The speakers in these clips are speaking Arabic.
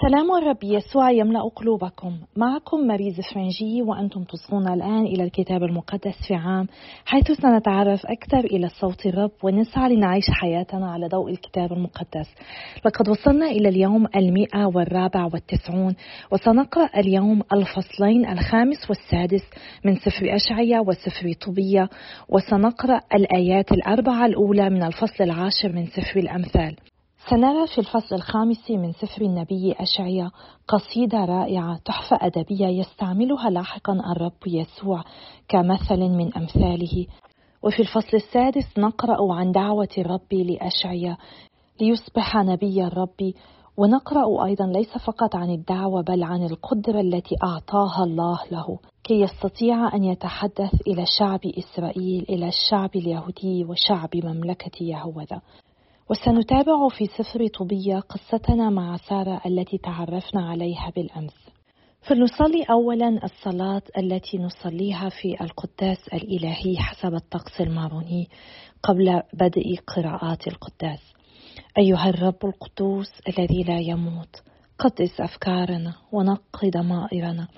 سلام الرب يسوع يملأ قلوبكم. معكم ماريز فرنجي وأنتم تصغون الآن إلى الكتاب المقدس في عام حيث سنتعرف أكثر إلى صوت الرب ونسعى لنعيش حياتنا على ضوء الكتاب المقدس. لقد وصلنا إلى اليوم المئة والرابع والتسعون وسنقرأ اليوم الفصلين الخامس والسادس من سفر أشعية وسفر طوبية وسنقرأ الآيات الأربعة الأولى من الفصل العاشر من سفر الأمثال. سنرى في الفصل الخامس من سفر النبي أشعيا قصيدة رائعة تحفة أدبية يستعملها لاحقا الرب يسوع كمثل من أمثاله. وفي الفصل السادس نقرأ عن دعوة الرب لأشعيا ليصبح نبي الرب ونقرأ أيضا ليس فقط عن الدعوة بل عن القدرة التي أعطاها الله له. كي يستطيع أن يتحدث إلى شعب إسرائيل إلى الشعب اليهودي وشعب مملكة يهوذا. وسنتابع في سفر طوبية قصتنا مع سارة التي تعرفنا عليها بالأمس. فلنصلي أولا الصلاة التي نصليها في القداس الإلهي حسب الطقس الماروني قبل بدء قراءات القداس. أيها الرب القدوس الذي لا يموت قدس أفكارنا ونقي ضمائرنا.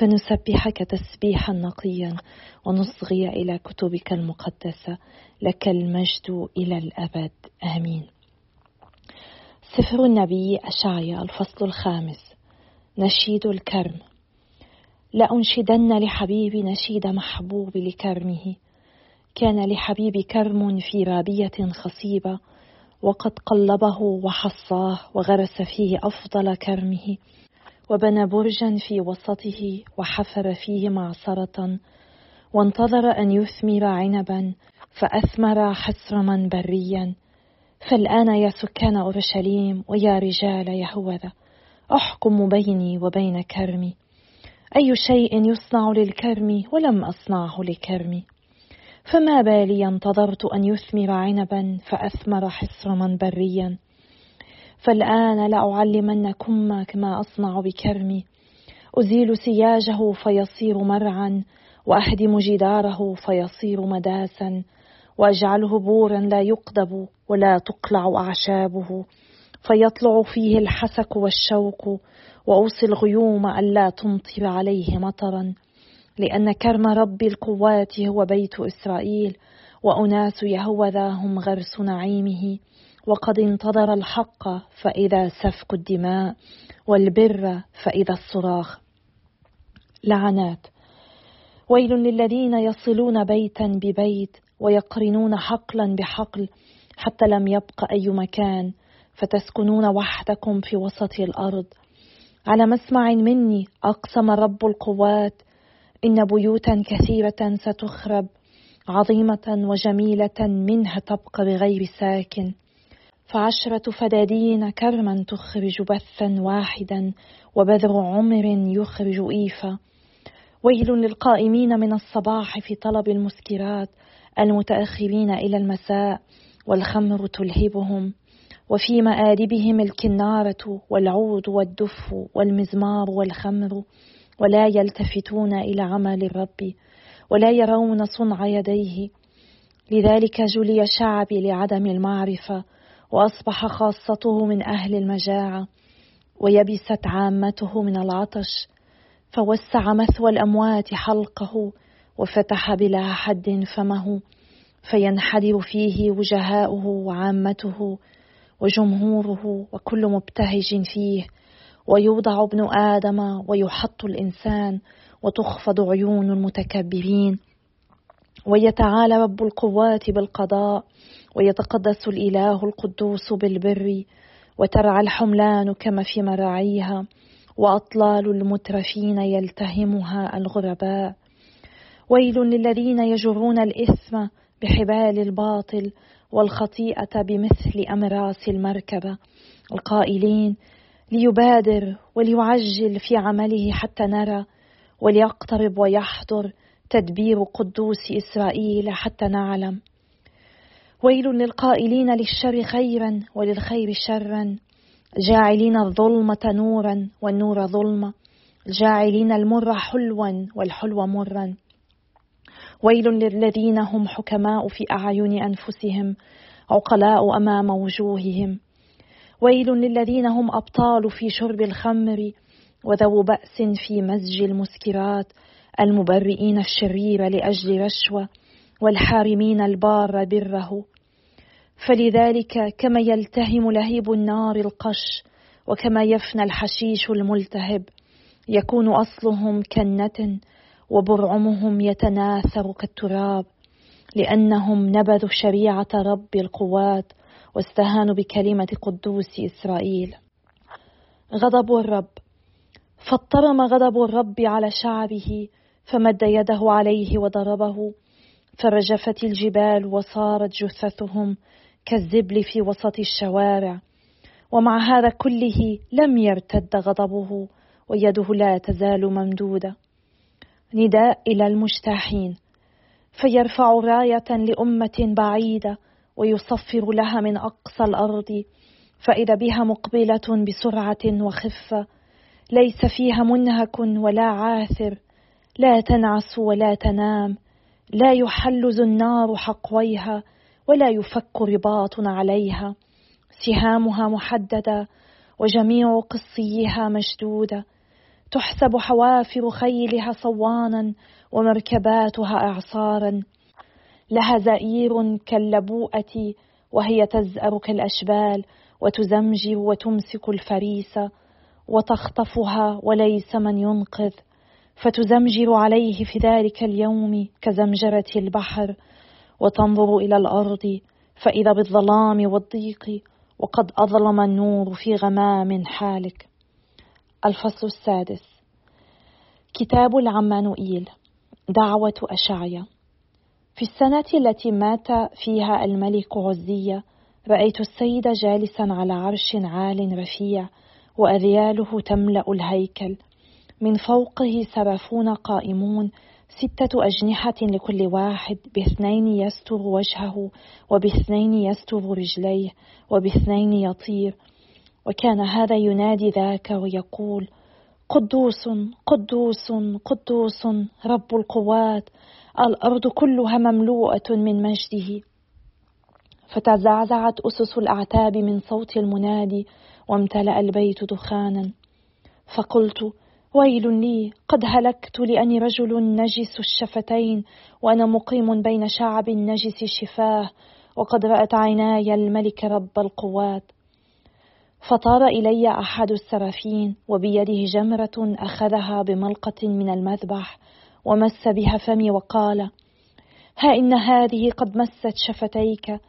فنسبحك تسبيحا نقيا ونصغي إلى كتبك المقدسة لك المجد إلى الأبد. آمين. سفر النبي أشعيا الفصل الخامس. نشيد الكرم. لأنشدن لحبيبي نشيد محبوب لكرمه. كان لحبيبي كرم في رابية خصيبة وقد قلبه وحصاه وغرس فيه أفضل كرمه. وبنى برجا في وسطه وحفر فيه معصرة وانتظر أن يثمر عنبا فأثمر حسرما بريا. فالآن يا سكان أورشليم ويا رجال يهوذا أحكم بيني وبين كرمي. أي شيء يصنع للكرم ولم أصنعه لكرمي. فما بالي انتظرت أن يثمر عنبا فأثمر حصرما بريا. فالآن لأعلمنكم كما أصنع بكرمي. أزيل سياجه فيصير مرعا وأهدم جداره فيصير مداسا. وأجعله بورا لا يقدب ولا تقلع أعشابه. فيطلع فيه الحسك والشوك وأوصي الغيوم ألا تمطر عليه مطرا. لأن كرم رب القوات هو بيت إسرائيل وأناس يهوذا هم غرس نعيمه. وقد انتظر الحق فإذا سفك الدماء والبر فإذا الصراخ. لعنات. ويل للذين يصلون بيتا ببيت ويقرنون حقلا بحقل حتى لم يبق أي مكان فتسكنون وحدكم في وسط الأرض. على مسمع مني أقسم رب القوات. إن بيوتا كثيرة ستخرب عظيمة وجميلة منها تبقى بغير ساكن. فعشرة فدادين كرما تخرج بثا واحدا وبذر عمر يخرج إيفا. ويل للقائمين من الصباح في طلب المسكرات المتأخرين إلى المساء والخمر تلهبهم. وفي مآربهم الكنارة والعود والدف والمزمار والخمر ولا يلتفتون إلى عمل الرب ولا يرون صنع يديه. لذلك جلي شعبي لعدم المعرفة وأصبح خاصته من أهل المجاعة ويبست عامته من العطش فوسع مثوى الأموات حلقه وفتح بلا حد فمه فينحدر فيه وجهاؤه وعامته وجمهوره وكل مبتهج فيه ويوضع ابن آدم ويحط الإنسان وتخفض عيون المتكبرين ويتعالى رب القوات بالقضاء ويتقدس الإله القدوس بالبر وترعى الحملان كما في مراعيها وأطلال المترفين يلتهمها الغرباء. ويل للذين يجرون الإثم بحبال الباطل والخطيئة بمثل أمراس المركبة. القائلين ليبادر وليعجل في عمله حتى نرى وليقترب ويحضر تدبير قدوس إسرائيل حتى نعلم. ويل للقائلين للشر خيرا وللخير شرا. جاعلين الظلمة نورا والنور ظلمة جاعلين المر حلوا والحلو مرا. ويل للذين هم حكماء في أعين أنفسهم. عقلاء أمام وجوههم. ويل للذين هم أبطال في شرب الخمر. وذو بأس في مزج المسكرات. المبرئين الشرير لأجل رشوة. والحارمين البار بره. فلذلك كما يلتهم لهيب النار القش وكما يفنى الحشيش الملتهب يكون أصلهم كنة وبرعمهم يتناثر كالتراب لأنهم نبذوا شريعة رب القوات واستهانوا بكلمة قدوس إسرائيل. غضب الرب. فاضطرم غضب الرب على شعبه فمد يده عليه وضربه فرجفت الجبال وصارت جثثهم كالزبل في وسط الشوارع ومع هذا كله لم يرتد غضبه ويده لا تزال ممدودة. نداء إلى المجتاحين. فيرفع راية لأمة بعيدة ويصفر لها من أقصى الأرض. فإذا بها مقبلة بسرعة وخفة ليس فيها منهك ولا عاثر. لا تنعس ولا تنام. لا يحلز النار حقويها ولا يفك رباط عليها. سهامها محددة وجميع قصيها مشدودة. تحسب حوافر خيلها صوانا ومركباتها أعصارا. لها زئير كاللبوءة وهي تزأر كالأشبال وتزمجر وتمسك الفريسه وتخطفها وليس من ينقذ. فتزمجر عليه في ذلك اليوم كزمجرة البحر وتنظر إلى الأرض فإذا بالظلام والضيق وقد أظلم النور في غمام حالك. الفصل السادس. كتاب العمانوئيل دعوة أشعيا. في السنة التي مات فيها الملك عزية رأيت السيد جالسا على عرش عال رفيع وأذياله تملأ الهيكل. من فوقه سرافون قائمون ستة أجنحة لكل واحد باثنين يستر وجهه وباثنين يستر رجليه وباثنين يطير. وكان هذا ينادي ذاك ويقول قدوس قدوس قدوس رب القوات الأرض كلها مملوءة من مجده. فتزعزعت أسس الأعتاب من صوت المنادي وامتلأ البيت دخانا. فقلت ويل لي قد هلكت لأني رجل نجس الشفتين وأنا مقيم بين شعب نجس الشفاه وقد رأت عيناي الملك رب القوات. فطار إلي أحد السرافين وبيده جمرة أخذها بملقة من المذبح ومس بها فمي وقال ها إن هذه قد مست شفتيك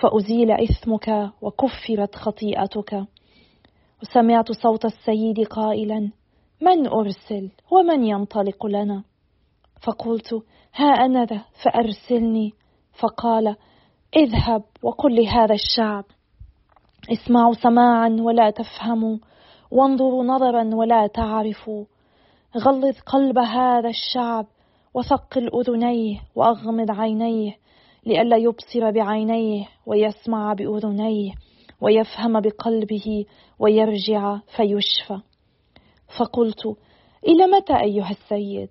فأزيل إثمك وكفرت خطيئتك. وسمعت صوت السيد قائلا من أرسل ومن ينطلق لنا؟ فقلت ها أنا ذا فأرسلني. فقال اذهب وقل لهذا الشعب. اسمعوا سماعا ولا تفهموا وانظروا نظرا ولا تعرفوا. غلظ قلب هذا الشعب وثقل اذنيه وأغمض عينيه لئلا يبصر بعينيه ويسمع بأذنيه ويفهم بقلبه ويرجع فيشفى. فقلت إلى متى أيها السيد؟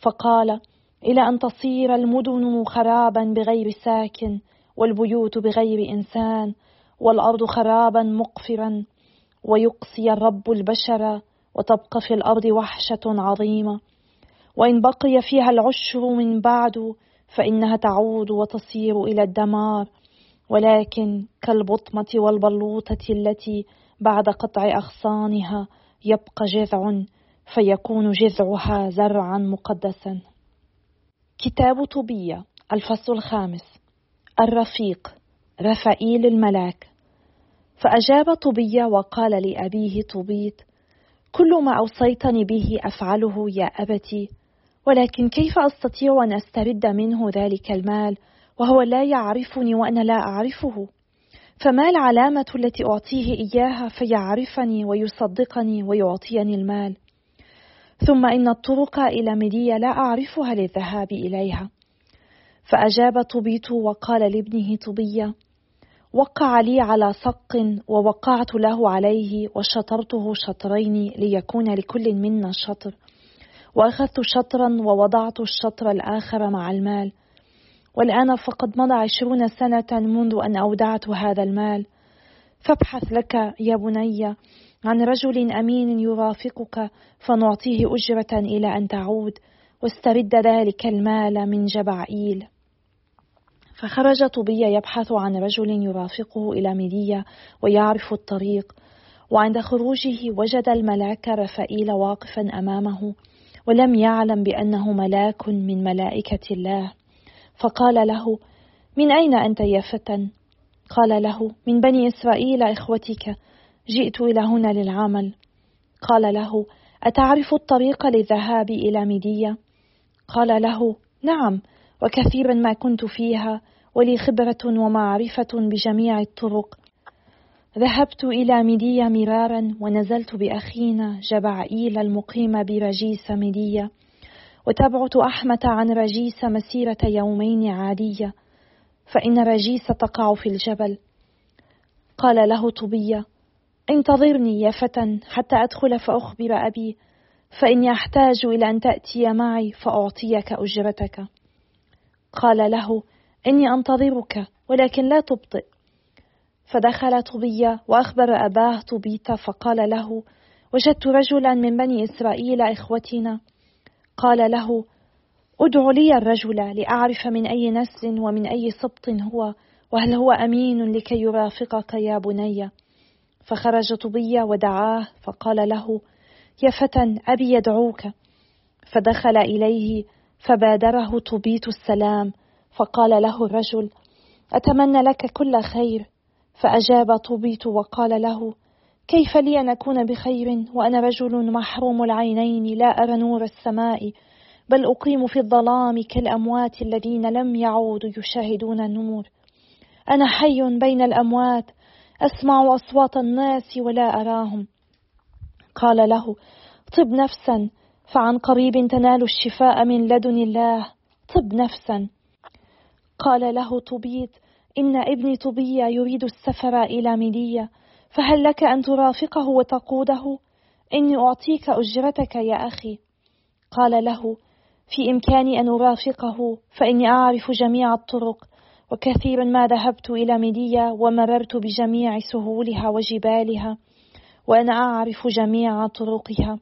فقال إلى أن تصير المدن خرابا بغير ساكن والبيوت بغير إنسان والأرض خرابا مقفرا ويقصي الرب البشر وتبقى في الأرض وحشة عظيمة. وإن بقي فيها العشر من بعد فإنها تعود وتصير إلى الدمار. ولكن كالبطمة والبلوطة التي بعد قطع أغصانها يبقى جذع فيكون جذعها زرعا مقدسا. كتاب طوبية الفصل الخامس. الرفيق رفائيل الملاك. فأجاب طوبية وقال لأبيه طوبيت كل ما أوصيتني به أفعله يا أبتي ولكن كيف أستطيع أن أسترد منه ذلك المال وهو لا يعرفني وأنا لا أعرفه؟ فما العلامة التي أعطيه إياها فيعرفني ويصدقني ويعطيني المال؟ ثم إن الطرق إلى مدية لا أعرفها للذهاب إليها. فأجاب طبيت وقال لابنه طبية وقع لي على صق ووقعت له عليه وشطرته شطرين ليكون لكل منا شطر. وأخذت شطرا ووضعت الشطر الآخر مع المال. والآن فقد مضى عشرون سنة منذ أن أودعت هذا المال. فابحث لك يا بني عن رجل أمين يرافقك فنعطيه أجرة إلى أن تعود واسترد ذلك المال من جبعئيل فخرج طبي يبحث عن رجل يرافقه إلى ميديا ويعرف الطريق. وعند خروجه وجد الملاك رفائيل واقفا أمامه ولم يعلم بأنه ملاك من ملائكة الله. فقال له من أين أنت يا فتى؟ قال له من بني إسرائيل إخوتك جئت إلى هنا للعمل. قال له أتعرف الطريق للذهاب إلى ميديا قال له نعم وكثيرا ما كنت فيها ولي خبرة ومعرفة بجميع الطرق. ذهبت إلى ميديا مرارا ونزلت بأخينا جبائيل المقيم براجيس ميديا وتبعد أحمتا عن راجيس مسيرة يومين عادية فإن راجيس تقع في الجبل. قال له طوبيا انتظرني يا فتى حتى أدخل فأخبر أبي فإني أحتاج إلى أن تأتي معي فأعطيك أجرتك. قال له إني أنتظرك ولكن لا تبطئ. فدخل طبية وأخبر أباه طبيت فقال له وجدت رجلا من بني إسرائيل إخوتنا. قال له ادع لي الرجل لأعرف من أي نسل ومن أي سبط هو وهل هو أمين لكي يرافقك يا بني؟ فخرج طبية ودعاه فقال له يا فتى أبي يدعوك. فدخل إليه فبادره طبيت السلام فقال له الرجل أتمنى لك كل خير. فأجاب طوبيت وقال له كيف لي أن أكون بخير وأنا رجل محروم العينين لا أرى نور السماء بل أقيم في الظلام كالأموات الذين لم يعودوا يشاهدون النور. أنا حي بين الأموات أسمع أصوات الناس ولا أراهم. قال له طب نفسا فعن قريب تنال الشفاء من لدن الله. طب نفسا. قال له طبيت إن ابني طبية يريد السفر إلى ميدية. فهل لك أن ترافقه وتقوده؟ إني أعطيك أجرتك يا أخي. قال له في إمكاني أن أرافقه فإني أعرف جميع الطرق وكثيرا ما ذهبت إلى ميدية ومررت بجميع سهولها وجبالها وأنا أعرف جميع طرقها.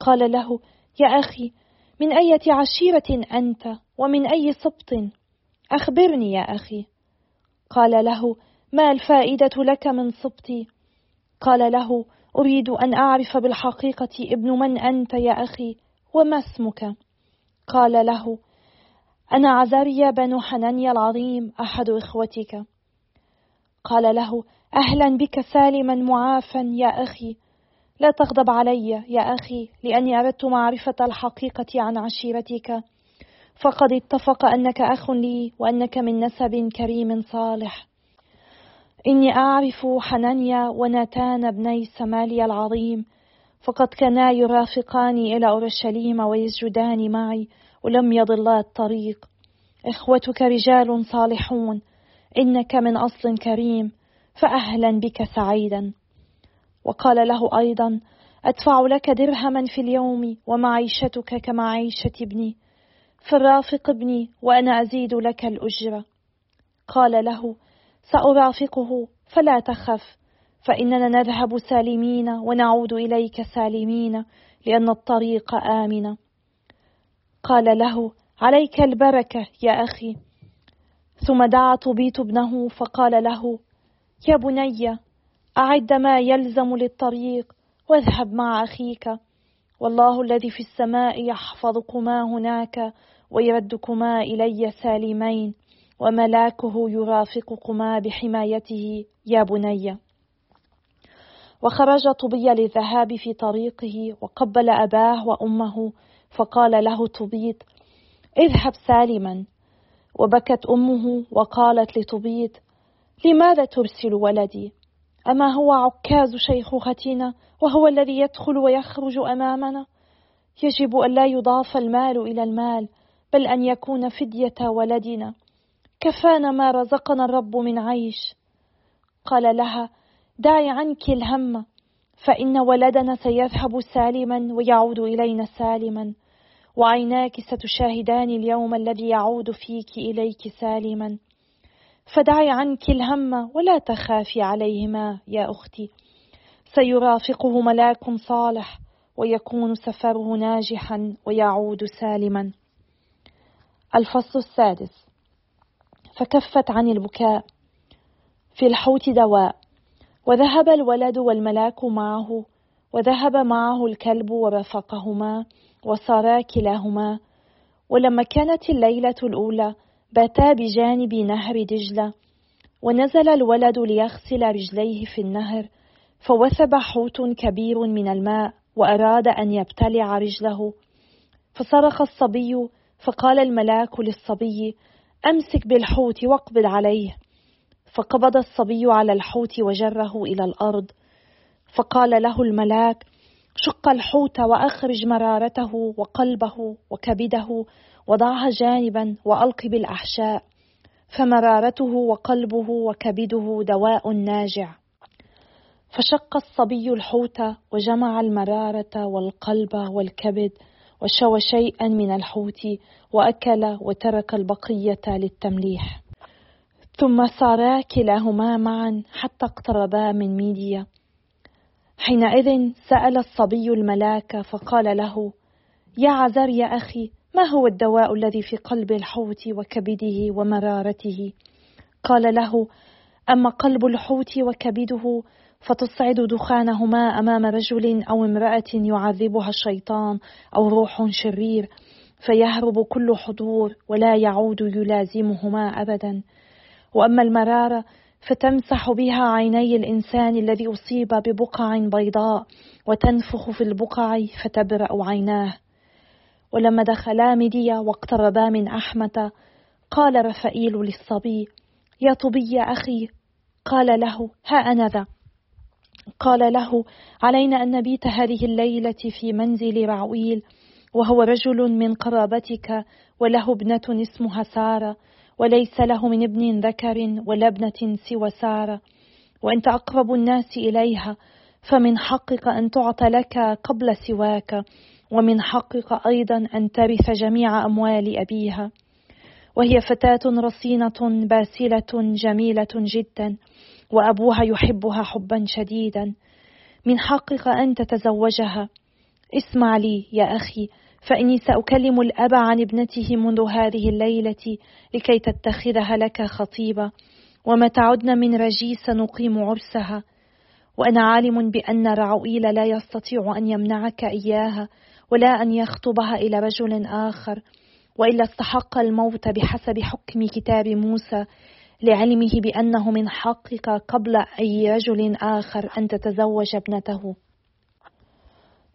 قال له يا أخي من أية عشيرة أنت؟ ومن أي سبط؟ أخبرني يا أخي. قال له ما الفائدة لك من سبطي قال له أريد أن أعرف بالحقيقة ابن من أنت يا أخي وما اسمك؟ قال له أنا عزاريا بن حنانيا العظيم أحد إخوتك. قال له أهلا بك سالما معافا يا أخي. لا تغضب علي يا أخي لأني أردت معرفة الحقيقة عن عشيرتك. فقد اتفق أنك أخ لي وأنك من نسب كريم صالح. إني أعرف حنانيا وناتان ابني سماليا العظيم فقد كانا يرافقاني إلى أورشليم ويسجدان معي ولم يضلا الطريق. إخوتك رجال صالحون إنك من أصل كريم فأهلا بك سعيدا. وقال له أيضا أدفع لك درهما في اليوم ومعيشتك كمعيشة ابني فرافق ابني وأنا أزيد لك الأجرة. قال له سأرافقه فلا تخف فإننا نذهب سالمين ونعود إليك سالمين لأن الطريق آمن. قال له عليك البركة يا أخي. ثم دعا طبيت ابنه فقال له يا بني أعد ما يلزم للطريق واذهب مع أخيك. والله الذي في السماء يحفظكما هناك ويردكما إلي سالمين. وملاكه يرافقكما بحمايته يا بني. وخرج طبي للذهاب في طريقه وقبل أباه وأمه فقال له طبيط اذهب سالما. وبكت أمه وقالت لطبيط لماذا ترسل ولدي؟ أما هو عكاز شيخوختنا وهو الذي يدخل ويخرج أمامنا؟ يجب أن لا يضاف المال إلى المال بل أن يكون فدية ولدنا. كفانا ما رزقنا الرب من عيش. قال لها دعي عنك الهم فإن ولدنا سيذهب سالما ويعود إلينا سالما وعيناك ستشاهدان اليوم الذي يعود فيك إليك سالما. فدعي عنك الهم ولا تخافي عليهما يا أختي. سيرافقه ملاك صالح ويكون سفره ناجحا ويعود سالما. الفصل السادس. فكفت عن البكاء. في الحوت دواء. وذهب الولد والملاك معه وذهب معه الكلب ورافقهما وصارا كلاهما. ولما كانت الليلة الأولى باتا بجانب نهر دجلة. ونزل الولد ليغسل رجليه في النهر فوثب حوت كبير من الماء وأراد أن يبتلع رجله. فصرخ الصبي فقال الملاك للصبي أمسك بالحوت واقبض عليه. فقبض الصبي على الحوت وجره إلى الأرض. فقال له الملاك شق الحوت وأخرج مرارته وقلبه وكبده وضعها جانبا وألق بالأحشاء. فمرارته وقلبه وكبده دواء ناجع. فشق الصبي الحوت وجمع المرارة والقلب والكبد. وشوى شيئا من الحوت وأكل وترك البقية للتمليح. ثم صارا كلاهما معا حتى اقتربا من ميديا. حينئذ سأل الصبي الملاك فقال له يا عذر يا أخي ما هو الدواء الذي في قلب الحوت وكبده ومرارته؟ قال له أما قلب الحوت وكبده فتصعد دخانهما أمام رجل أو امرأة يعذبها الشيطان أو روح شرير فيهرب كل حضور ولا يعود يلازمهما ابدا. وأما المرارة فتمسح بها عيني الإنسان الذي أصيب ببقع بيضاء وتنفخ في البقع فتبرأ عيناه. ولما دخلا مديا واقتربا من احمه قال رفائيل للصبي يا طبي يا أخي قال له ها أنا ذا. قال له علينا أن نبيت هذه الليلة في منزل رعويل وهو رجل من قرابتك وله ابنة اسمها سارة وليس له من ابن ذكر ولا ابنة سوى سارة وأنت أقرب الناس إليها فمن حقك أن تعطى لك قبل سواك ومن حقك أيضا أن ترث جميع أموال أبيها. وهي فتاة رصينة باسلة جميلة جدا. وأبوها يحبها حبا شديدا. من حقك أن تتزوجها. اسمع لي يا أخي فإني سأكلم الأب عن ابنته منذ هذه الليلة لكي تتخذها لك خطيبة. وما تعدن من رجي سنقيم عرسها. وأنا عالم بأن رعوئيل لا يستطيع أن يمنعك إياها ولا أن يخطبها إلى رجل آخر. وإلا استحق الموت بحسب حكم كتاب موسى. لعلمه بأنه من حقك قبل أي رجل آخر أن تتزوج ابنته.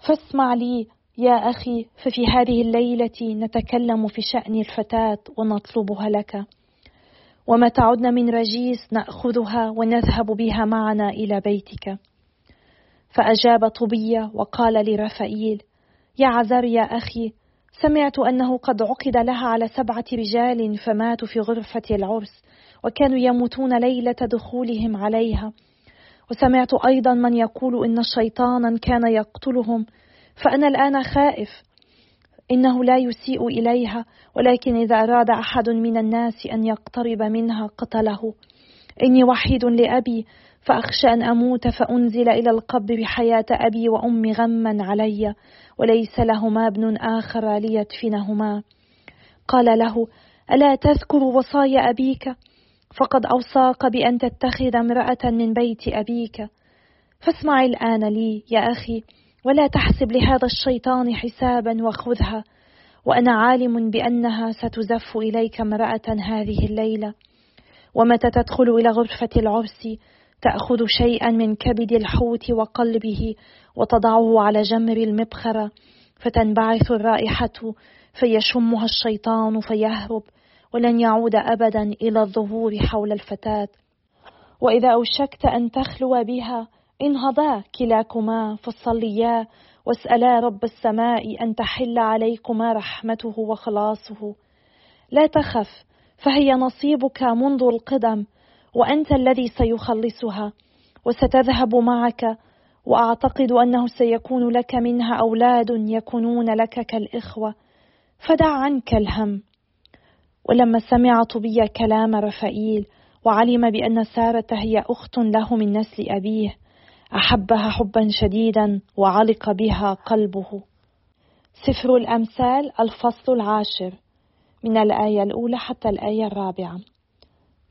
فاسمع لي يا أخي ففي هذه الليلة نتكلم في شأن الفتاة ونطلبها لك. وما تعدن من رجيس نأخذها ونذهب بها معنا إلى بيتك. فأجاب طبية وقال لرفائيل يا عذر يا أخي سمعت أنه قد عقد لها على سبعة رجال فماتوا في غرفة العرس. وكانوا يموتون ليلة دخولهم عليها. وسمعت أيضا من يقول إن شيطانا كان يقتلهم. فأنا الآن خائف. إنه لا يسيء إليها ولكن إذا أراد أحد من الناس أن يقترب منها قتله. إني وحيد لأبي فأخشى أن أموت فأنزل إلى القبر حياة أبي وأمي غما علي وليس لهما ابن آخر ليدفنهما. قال له ألا تذكر وصايا أبيك؟ فقد أوصاك بأن تتخذ امرأة من بيت أبيك. فاسمع الآن لي يا أخي ولا تحسب لهذا الشيطان حسابا وخذها. وأنا عالم بأنها ستزف إليك امرأة هذه الليلة. ومتى تدخل إلى غرفة العرس؟ تأخذ شيئا من كبد الحوت وقلبه وتضعه على جمر المبخرة فتنبعث الرائحة فيشمها الشيطان فيهرب. ولن يعود أبدا إلى الظهور حول الفتاة. وإذا أوشكت أن تخلو بها انهضا كلاكما فصليا. واسألا رب السماء أن تحل عليكما رحمته وخلاصه. لا تخف فهي نصيبك منذ القدم وأنت الذي سيخلصها. وستذهب معك وأعتقد أنه سيكون لك منها أولاد يكونون لك كالإخوة. فدع عنك الهم. ولما سمع طبي كلام رفائيل وعلم بأن سارة هي أخت له من نسل أبيه أحبها حبا شديدا وعلق بها قلبه. سفر الأمثال الفصل العاشر من الآية الأولى حتى الآية الرابعة.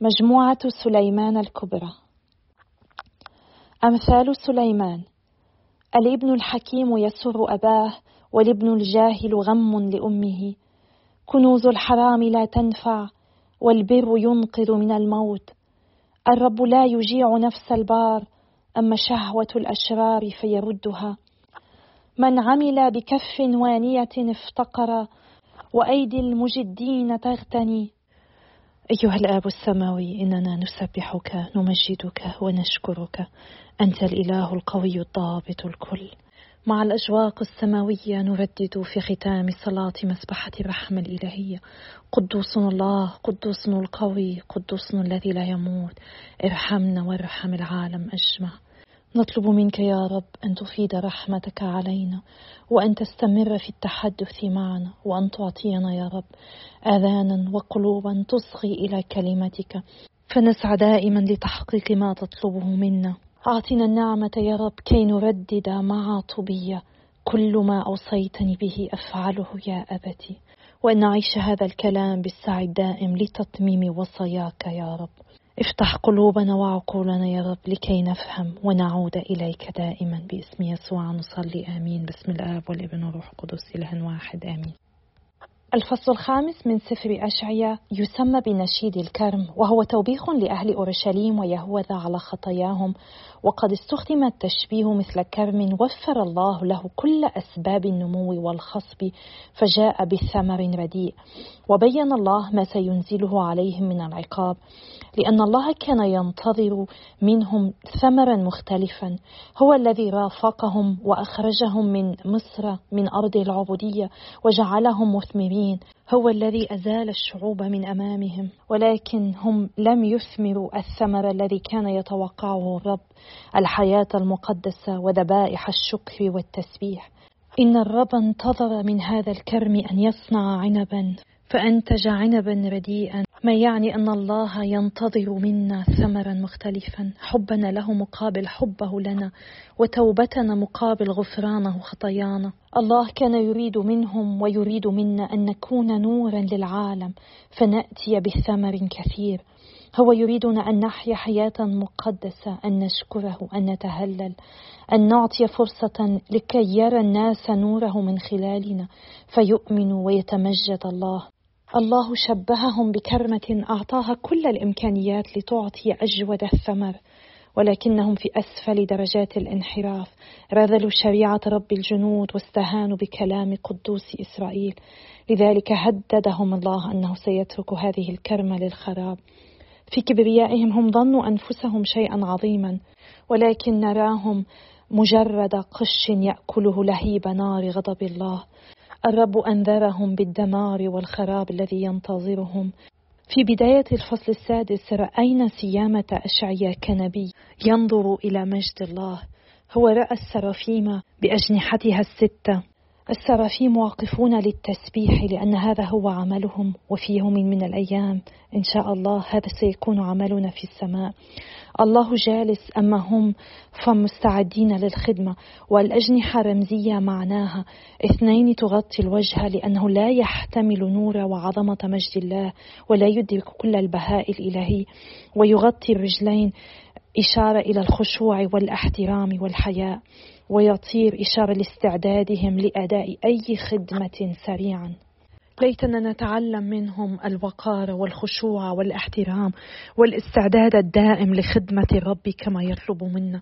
مجموعة سليمان الكبرى. أمثال سليمان. الابن الحكيم يسر أباه والابن الجاهل غم لأمه. كنوز الحرام لا تنفع والبر ينقذ من الموت. الرب لا يجيع نفس البار أما شهوة الأشرار فيردها. من عمل بكف وانية افتقر وأيدي المجدين تغتني. أيها الآب السماوي إننا نسبحك نمجدك ونشكرك. أنت الإله القوي الضابط الكل. مع الأجواق السماوية نردد في ختام صلاة مسبحة الرحمة الإلهية. قدوس الله قدوس القوي قدوس الذي لا يموت. ارحمنا وارحم العالم أجمع. نطلب منك يا رب أن تفيد رحمتك علينا وأن تستمر في التحدث معنا وأن تعطينا يا رب آذانا وقلوبا تصغي إلى كلمتك. فنسعى دائما لتحقيق ما تطلبه منا. أعطنا النعمة يا رب كي نردد مع طبية كل ما أوصيتني به أفعله يا أبتي. وأن نعيش هذا الكلام بالسعي الدائم لتتميم وصاياك يا رب. افتح قلوبنا وعقولنا يا رب لكي نفهم ونعود إليك دائما باسم يسوع. نصلي آمين. باسم الآب والابن والروح القدس إله واحد. آمين. الفصل الخامس من سفر أشعيا يسمى بنشيد الكرم وهو توبيخ لأهل أورشليم ويهوذا على خطاياهم. وقد استخدم التشبيه مثل كرم وفر الله له كل أسباب النمو والخصب فجاء بثمر رديء. وبين الله ما سينزله عليهم من العقاب لأن الله كان ينتظر منهم ثمرا مختلفا. هو الذي رافقهم وأخرجهم من مصر من أرض العبودية وجعلهم مثمرين. هو الذي أزال الشعوب من أمامهم ولكن هم لم يثمروا الثمر الذي كان يتوقعه الرب الحياة المقدسة وذبائح الشكر والتسبيح. إن الرب انتظر من هذا الكرم أن يصنع عنبا. فأنتج عنبا رديئا. ما يعني أن الله ينتظر منا ثمرا مختلفا؟ حبنا له مقابل حبه لنا وتوبتنا مقابل غفرانه خطايانا الله كان يريد منهم ويريد منا أن نكون نورا للعالم فنأتي بثمر كثير. هو يريدنا أن نحيا حياة مقدسة أن نشكره أن نتهلل أن نعطي فرصة لكي يرى الناس نوره من خلالنا فيؤمنوا ويتمجد الله. الله شبههم بكرمة أعطاها كل الإمكانيات لتعطي أجود الثمر ولكنهم في أسفل درجات الانحراف. رذلوا شريعة رب الجنود واستهانوا بكلام قدوس إسرائيل. لذلك هددهم الله أنه سيترك هذه الكرمة للخراب. في كبريائهم هم ظنوا أنفسهم شيئا عظيما ولكن نراهم مجرد قش يأكله لهيب نار غضب الله. الرب أنذرهم بالدمار والخراب الذي ينتظرهم. في بداية الفصل السادس رأينا سيامة أشعيا كنبي ينظر إلى مجد الله. هو رأى السرافيم بأجنحتها الستة. السرافيم واقفون للتسبيح لأن هذا هو عملهم وفي يوم من الأيام. إن شاء الله هذا سيكون عملنا في السماء. الله جالس أما هم فمستعدين للخدمة والأجنحة رمزية معناها اثنين تغطي الوجه لأنه لا يحتمل نور وعظمة مجد الله ولا يدرك كل البهاء الإلهي ويغطي الرجلين إشارة إلى الخشوع والأحترام والحياء ويطير إشارة لاستعدادهم لأداء أي خدمة سريعا. ليتنا نتعلم منهم الوقار والخشوع والاحترام والاستعداد الدائم لخدمة الرب كما يطلب منا.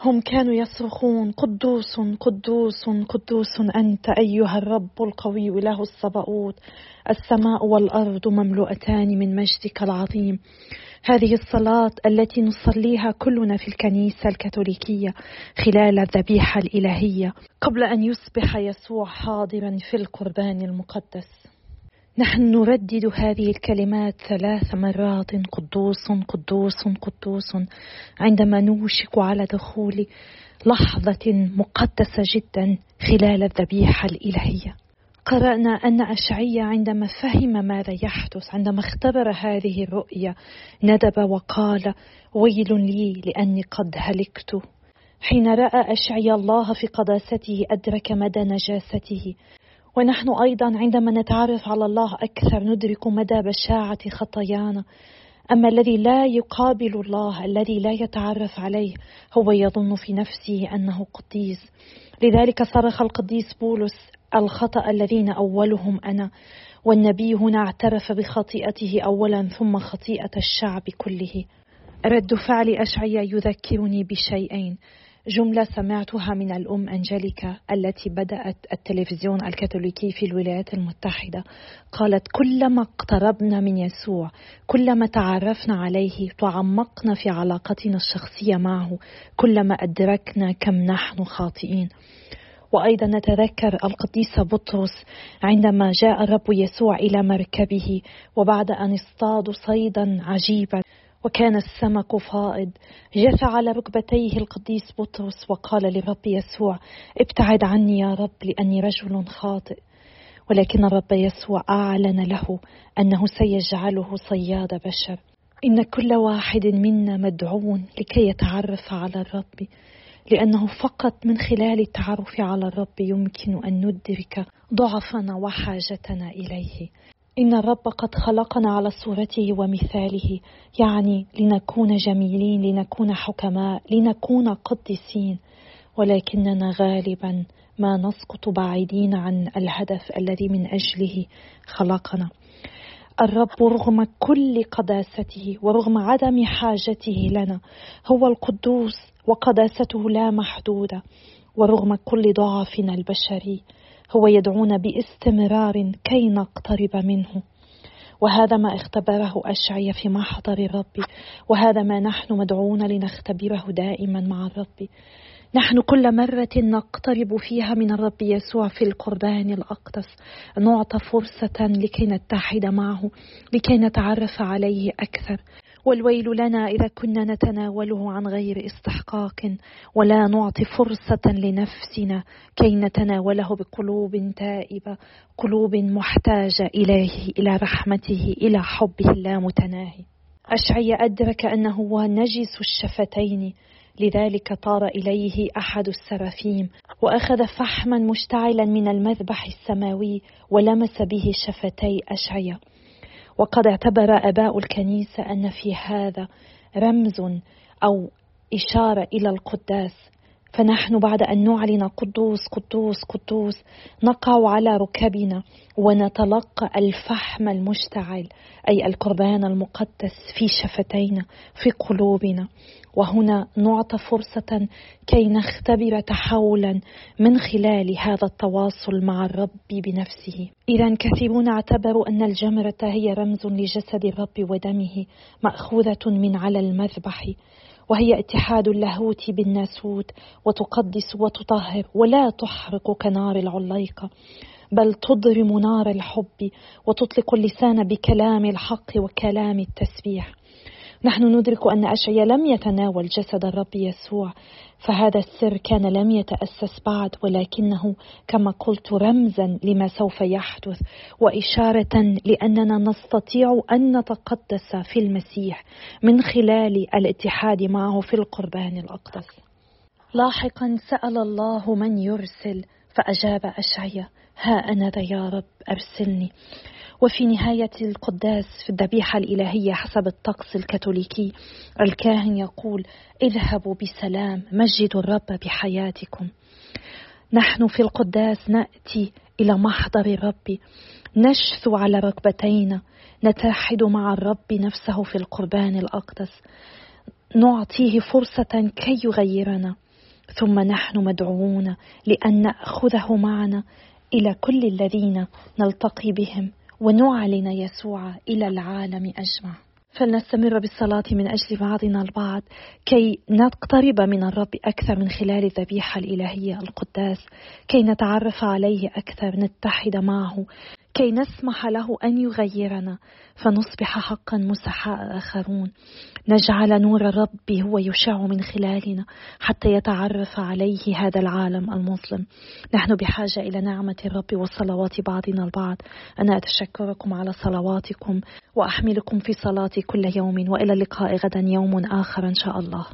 هم كانوا يصرخون قدوس قدوس قدوس أنت أيها الرب القوي إله الصباؤوت السماء والأرض مملوءتان من مجدك العظيم. هذه الصلاة التي نصليها كلنا في الكنيسة الكاثوليكية خلال الذبيحة الإلهية قبل أن يصبح يسوع حاضرا في القربان المقدس. نحن نردد هذه الكلمات ثلاث مرات. قدوس قدوس قدوس. عندما نوشك على دخول لحظة مقدسة جدا خلال الذبيحة الإلهية. قرأنا أن أشعية عندما فهم ماذا يحدث عندما اختبر هذه الرؤية ندب وقال ويل لي لأني قد هلكت حين رأى أشعيا الله في قداسته أدرك مدى نجاسته ونحن أيضا عندما نتعرف على الله أكثر ندرك مدى بشاعة خطايانا. أما الذي لا يقابل الله الذي لا يتعرف عليه هو يظن في نفسه أنه قديس. لذلك صرخ القديس بولس الخطأ الذين أولهم أنا. والنبي هنا اعترف بخطيئته أولا ثم خطيئة الشعب كله. رد فعل أشعيا يذكرني بشيئين. جملة سمعتها من الأم أنجليكا التي بدأت التلفزيون الكاثوليكي في الولايات المتحدة. قالت كلما اقتربنا من يسوع كلما تعرفنا عليه تعمقنا في علاقتنا الشخصية معه كلما أدركنا كم نحن خاطئين. وأيضا نتذكر القديس بطرس عندما جاء الرب يسوع إلى مركبه وبعد أن اصطادوا صيدا عجيبا. وكان السمك فائض. جثى على ركبتيه القديس بطرس وقال للرب يسوع ابتعد عني يا رب لأني رجل خاطئ. ولكن الرب يسوع أعلن له أنه سيجعله صياد بشر. إن كل واحد منا مدعو لكي يتعرف على الرب لأنه فقط من خلال التعرف على الرب يمكن أن ندرك ضعفنا وحاجتنا إليه. إن الرب قد خلقنا على صورته ومثاله يعني لنكون جميلين لنكون حكماء لنكون قديسين. ولكننا غالبا ما نسقط بعيدين عن الهدف الذي من أجله خلقنا. الرب رغم كل قداسته ورغم عدم حاجته لنا هو القدوس وقداسته لا محدودة. ورغم كل ضعفنا البشري هو يدعونا باستمرار كي نقترب منه. وهذا ما اختبره أشعيا في محضر الرب وهذا ما نحن مدعوون لنختبره دائما مع الرب. نحن كل مرة نقترب فيها من الرب يسوع في القربان الأقدس. نعطى فرصة لكي نتحد معه لكي نتعرف عليه أكثر. والويل لنا إذا كنا نتناوله عن غير استحقاق ولا نعطي فرصة لنفسنا كي نتناوله بقلوب تائبة قلوب محتاجة إليه إلى رحمته إلى حبه اللامتناهي. أشعي أدرك أنه هو نجس الشفتين. لذلك طار إليه أحد السرافيم وأخذ فحما مشتعلا من المذبح السماوي ولمس به شفتي أشعيا. وقد اعتبر أباء الكنيسة أن في هذا رمز أو إشارة إلى القداس فنحن بعد أن نعلن قدوس قدوس قدوس نقع على ركبنا ونتلقى الفحم المشتعل أي القربان المقدس في شفتينا في قلوبنا وهنا نعطى فرصة كي نختبر تحولا من خلال هذا التواصل مع الرب بنفسه. إذا كثيرون اعتبروا أن الجمرة هي رمز لجسد الرب ودمه مأخوذة من على المذبح وهي اتحاد اللاهوت بالناسوت وتقدس وتطهر ولا تحرق كنار العليقة بل تضرم نار الحب وتطلق اللسان بكلام الحق وكلام التسبيح. نحن ندرك أن أشعيا لم يتناول جسد الرب يسوع فهذا السر كان لم يتأسس بعد ولكنه كما قلت رمزا لما سوف يحدث وإشارة لأننا نستطيع أن نتقدس في المسيح من خلال الاتحاد معه في القربان الأقدس. لاحقا سأل الله من يرسل فأجاب أشعيا ها أنا ذا يا رب أرسلني. وفي نهاية القداس في الذبيحة الإلهية حسب الطقس الكاثوليكي الكاهن يقول اذهبوا بسلام مجدوا الرب بحياتكم. نحن في القداس نأتي إلى محضر الرب نشثو على ركبتينا نتحد مع الرب نفسه في القربان الأقدس نعطيه فرصة كي يغيرنا ثم نحن مدعوون لأن نأخذه معنا إلى كل الذين نلتقي بهم. ونعلن يسوع إلى العالم أجمع. فلنستمر بالصلاة من أجل بعضنا البعض كي نقترب من الرب أكثر من خلال الذبيحة الإلهية القداس كي نتعرف عليه أكثر نتحد معه. كي نسمح له أن يغيرنا فنصبح حقا مسحاء آخرون. نجعل نور الرب هو يشع من خلالنا حتى يتعرف عليه هذا العالم المظلم. نحن بحاجة إلى نعمة الرب وصلوات بعضنا البعض. أنا أتشكركم على صلواتكم وأحملكم في صلاتي كل يوم وإلى اللقاء غدا يوم آخر إن شاء الله.